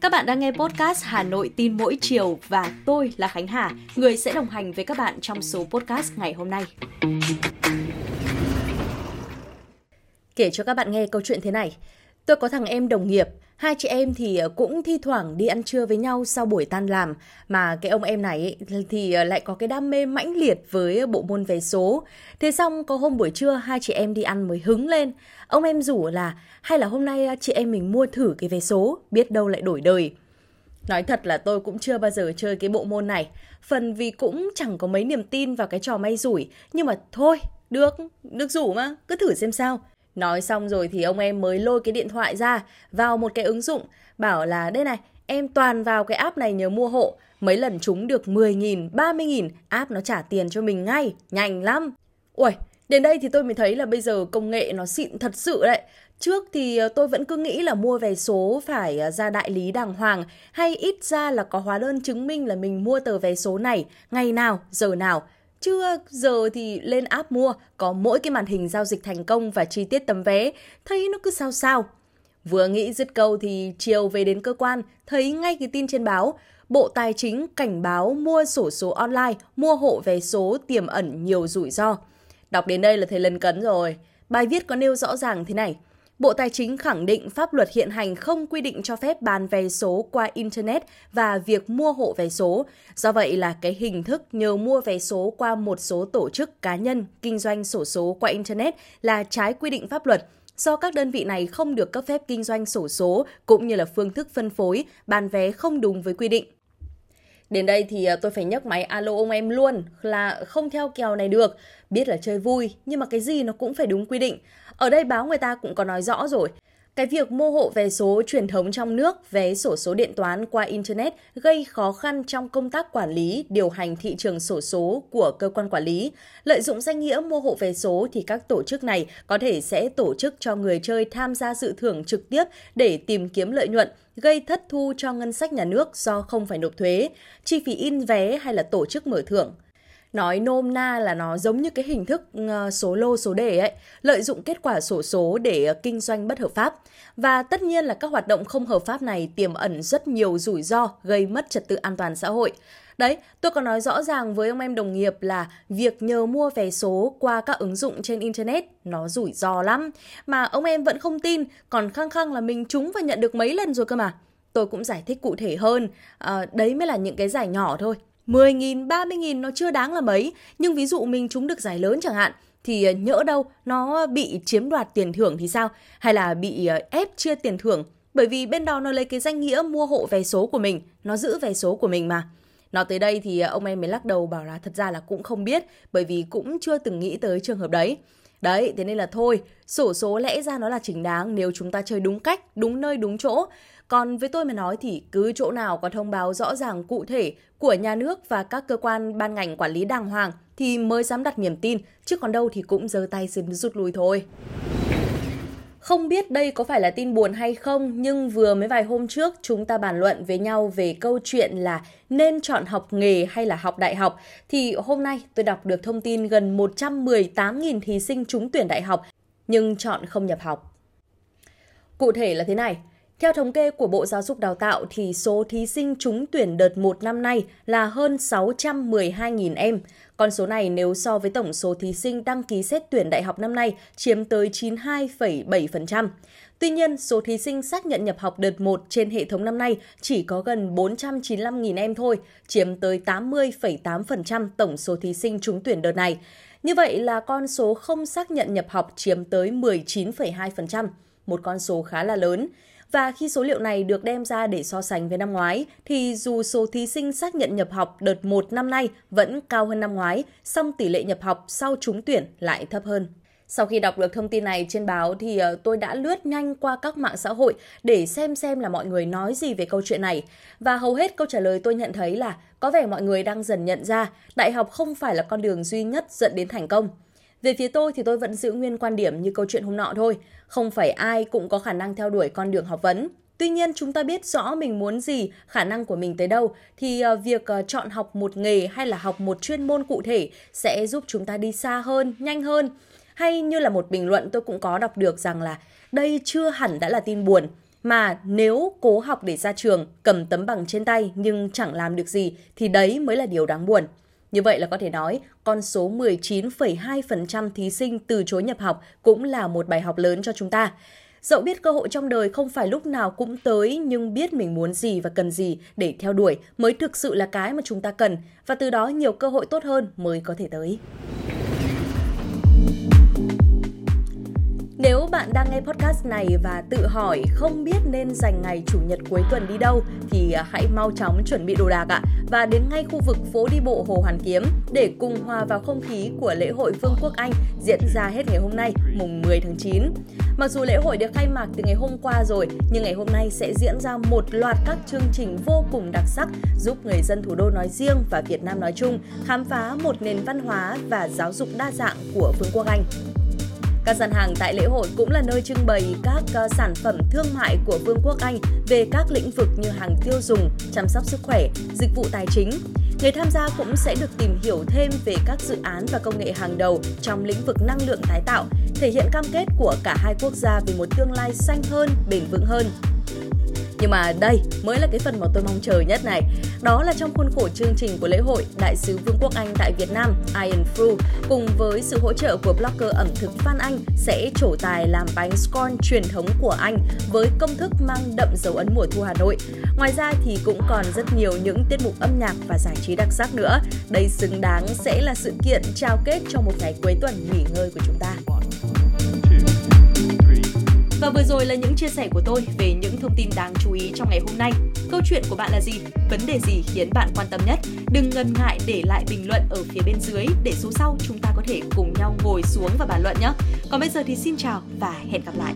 Các bạn đang nghe podcast Hà Nội tin mỗi chiều và tôi là Khánh Hà, người sẽ đồng hành với các bạn trong số podcast ngày hôm nay. Kể cho các bạn nghe câu chuyện thế này. Tôi có thằng em đồng nghiệp, hai chị em thì ờ, cũng thi thoảng đi ăn trưa với nhau sau buổi tan làm mà cái ông em này thì ờ, lại có cái đam mê mãnh liệt với bộ môn vé số. Thế xong có hôm buổi trưa hai chị em đi ăn mới hứng lên. Ông em rủ là hay là hôm nay ờ, chị em mình mua thử cái vé số, biết đâu lại đổi đời. Nói thật là tôi cũng chưa bao giờ chơi cái bộ môn này. Phần vì cũng chẳng có mấy niềm tin vào cái trò may rủi. Nhưng mà thôi, được, được rủ mà, cứ thử xem sao. Nói xong rồi thì ông em mới lôi cái điện thoại ra vào một cái ứng dụng bảo là đây này em toàn vào cái app này nhớ mua hộ mấy lần chúng được 10.000, 30.000 app nó trả tiền cho mình ngay, nhanh lắm. Ui, đến đây thì tôi mới thấy là bây giờ công nghệ nó xịn thật sự đấy. Trước thì ờ, tôi vẫn cứ nghĩ là mua vé số phải ờ, ra đại lý đàng hoàng hay ít ra là có hóa đơn chứng minh là mình mua tờ vé số này ngày nào, giờ nào. Chưa giờ thì lên app mua, có mỗi cái màn hình giao dịch thành công và chi tiết tấm vé, thấy nó cứ sao sao. Vừa nghĩ dứt câu thì chiều về đến cơ quan, thấy ngay cái tin trên báo, Bộ Tài chính cảnh báo mua sổ số online, mua hộ vé số tiềm ẩn nhiều rủi ro. Đọc đến đây là thấy lần cấn rồi. Bài viết có nêu rõ ràng thế này. Bộ Tài chính khẳng định pháp luật hiện hành không quy định cho phép bán vé số qua Internet và việc mua hộ vé số. Do vậy là cái hình thức nhờ mua vé số qua một số tổ chức cá nhân kinh doanh sổ số qua Internet là trái quy định pháp luật do các đơn vị này không được cấp phép kinh doanh sổ số cũng như là phương thức phân phối, bán vé không đúng với quy định. Đến đây thì ờ, tôi phải nhấc máy alo ông em luôn, là không theo kèo này được. Biết là chơi vui, nhưng mà cái gì nó cũng phải đúng quy định. Ở đây báo người ta cũng có nói rõ rồi. Cái việc mua hộ vé số truyền thống trong nước, vé sổ số điện toán qua Internet gây khó khăn trong công tác quản lý, điều hành thị trường sổ số của cơ quan quản lý. Lợi dụng danh nghĩa mua hộ vé số thì các tổ chức này có thể sẽ tổ chức cho người chơi tham gia dự thưởng trực tiếp để tìm kiếm lợi nhuận, gây thất thu cho ngân sách nhà nước do không phải nộp thuế, chi phí in vé hay là tổ chức mở thưởng nói nôm na là nó giống như cái hình thức ờ, số lô số đề ấy, lợi dụng kết quả sổ số để ờ, kinh doanh bất hợp pháp. Và tất nhiên là các hoạt động không hợp pháp này tiềm ẩn rất nhiều rủi ro gây mất trật tự an toàn xã hội. Đấy, tôi có nói rõ ràng với ông em đồng nghiệp là việc nhờ mua vé số qua các ứng dụng trên Internet nó rủi ro lắm. Mà ông em vẫn không tin, còn khăng khăng là mình trúng và nhận được mấy lần rồi cơ mà. Tôi cũng giải thích cụ thể hơn, à, đấy mới là những cái giải nhỏ thôi. 10.000, 30.000 nó chưa đáng là mấy, nhưng ví dụ mình trúng được giải lớn chẳng hạn, thì ờ, nhỡ đâu nó bị chiếm đoạt tiền thưởng thì sao? Hay là bị ờ, ép chia tiền thưởng? Bởi vì bên đó nó lấy cái danh nghĩa mua hộ vé số của mình, nó giữ vé số của mình mà. Nói tới đây thì ờ, ông em mới lắc đầu bảo là thật ra là cũng không biết, bởi vì cũng chưa từng nghĩ tới trường hợp đấy. Đấy, thế nên là thôi, sổ số lẽ ra nó là chính đáng nếu chúng ta chơi đúng cách, đúng nơi, đúng chỗ. Còn với tôi mà nói thì cứ chỗ nào có thông báo rõ ràng cụ thể của nhà nước và các cơ quan ban ngành quản lý đàng hoàng thì mới dám đặt niềm tin, chứ còn đâu thì cũng giơ tay xin rút lui thôi. Không biết đây có phải là tin buồn hay không, nhưng vừa mới vài hôm trước chúng ta bàn luận với nhau về câu chuyện là nên chọn học nghề hay là học đại học. Thì hôm nay tôi đọc được thông tin gần 118.000 thí sinh trúng tuyển đại học nhưng chọn không nhập học. Cụ thể là thế này, theo thống kê của Bộ Giáo dục Đào tạo thì số thí sinh trúng tuyển đợt 1 năm nay là hơn 612.000 em. Con số này nếu so với tổng số thí sinh đăng ký xét tuyển đại học năm nay chiếm tới 92,7%. Tuy nhiên, số thí sinh xác nhận nhập học đợt 1 trên hệ thống năm nay chỉ có gần 495.000 em thôi, chiếm tới 80,8% tổng số thí sinh trúng tuyển đợt này. Như vậy là con số không xác nhận nhập học chiếm tới 19,2%, một con số khá là lớn. Và khi số liệu này được đem ra để so sánh với năm ngoái, thì dù số thí sinh xác nhận nhập học đợt 1 năm nay vẫn cao hơn năm ngoái, song tỷ lệ nhập học sau trúng tuyển lại thấp hơn. Sau khi đọc được thông tin này trên báo thì ờ, tôi đã lướt nhanh qua các mạng xã hội để xem xem là mọi người nói gì về câu chuyện này. Và hầu hết câu trả lời tôi nhận thấy là có vẻ mọi người đang dần nhận ra đại học không phải là con đường duy nhất dẫn đến thành công. Về phía tôi thì tôi vẫn giữ nguyên quan điểm như câu chuyện hôm nọ thôi. Không phải ai cũng có khả năng theo đuổi con đường học vấn. Tuy nhiên chúng ta biết rõ mình muốn gì, khả năng của mình tới đâu thì ờ, việc ờ, chọn học một nghề hay là học một chuyên môn cụ thể sẽ giúp chúng ta đi xa hơn, nhanh hơn. Hay như là một bình luận tôi cũng có đọc được rằng là đây chưa hẳn đã là tin buồn, mà nếu cố học để ra trường, cầm tấm bằng trên tay nhưng chẳng làm được gì thì đấy mới là điều đáng buồn. Như vậy là có thể nói, con số 19,2% thí sinh từ chối nhập học cũng là một bài học lớn cho chúng ta. Dẫu biết cơ hội trong đời không phải lúc nào cũng tới nhưng biết mình muốn gì và cần gì để theo đuổi mới thực sự là cái mà chúng ta cần và từ đó nhiều cơ hội tốt hơn mới có thể tới. Nếu bạn đang nghe podcast này và tự hỏi không biết nên dành ngày chủ nhật cuối tuần đi đâu thì à, hãy mau chóng chuẩn bị đồ đạc ạ và đến ngay khu vực phố đi bộ Hồ Hoàn Kiếm để cùng hòa vào không khí của lễ hội Vương quốc Anh diễn ra hết ngày hôm nay, mùng 10 tháng 9. Mặc dù lễ hội được khai mạc từ ngày hôm qua rồi, nhưng ngày hôm nay sẽ diễn ra một loạt các chương trình vô cùng đặc sắc giúp người dân thủ đô nói riêng và Việt Nam nói chung khám phá một nền văn hóa và giáo dục đa dạng của Vương quốc Anh. Các gian hàng tại lễ hội cũng là nơi trưng bày các ờ, sản phẩm thương mại của Vương quốc Anh về các lĩnh vực như hàng tiêu dùng, chăm sóc sức khỏe, dịch vụ tài chính. Người tham gia cũng sẽ được tìm hiểu thêm về các dự án và công nghệ hàng đầu trong lĩnh vực năng lượng tái tạo, thể hiện cam kết của cả hai quốc gia về một tương lai xanh hơn, bền vững hơn. Nhưng mà đây mới là cái phần mà tôi mong chờ nhất này. Đó là trong khuôn khổ chương trình của lễ hội, Đại sứ Vương quốc Anh tại Việt Nam, Ian Fru, cùng với sự hỗ trợ của blogger ẩm thực Phan Anh sẽ trổ tài làm bánh scone truyền thống của Anh với công thức mang đậm dấu ấn mùa thu Hà Nội. Ngoài ra thì cũng còn rất nhiều những tiết mục âm nhạc và giải trí đặc sắc nữa. Đây xứng đáng sẽ là sự kiện trao kết cho một ngày cuối tuần nghỉ ngơi của chúng ta. Và vừa rồi là những chia sẻ của tôi về những thông tin đáng chú ý trong ngày hôm nay. Câu chuyện của bạn là gì? Vấn đề gì khiến bạn quan tâm nhất? Đừng ngần ngại để lại bình luận ở phía bên dưới để số sau chúng ta có thể cùng nhau ngồi xuống và bàn luận nhé. Còn bây giờ thì xin chào và hẹn gặp lại.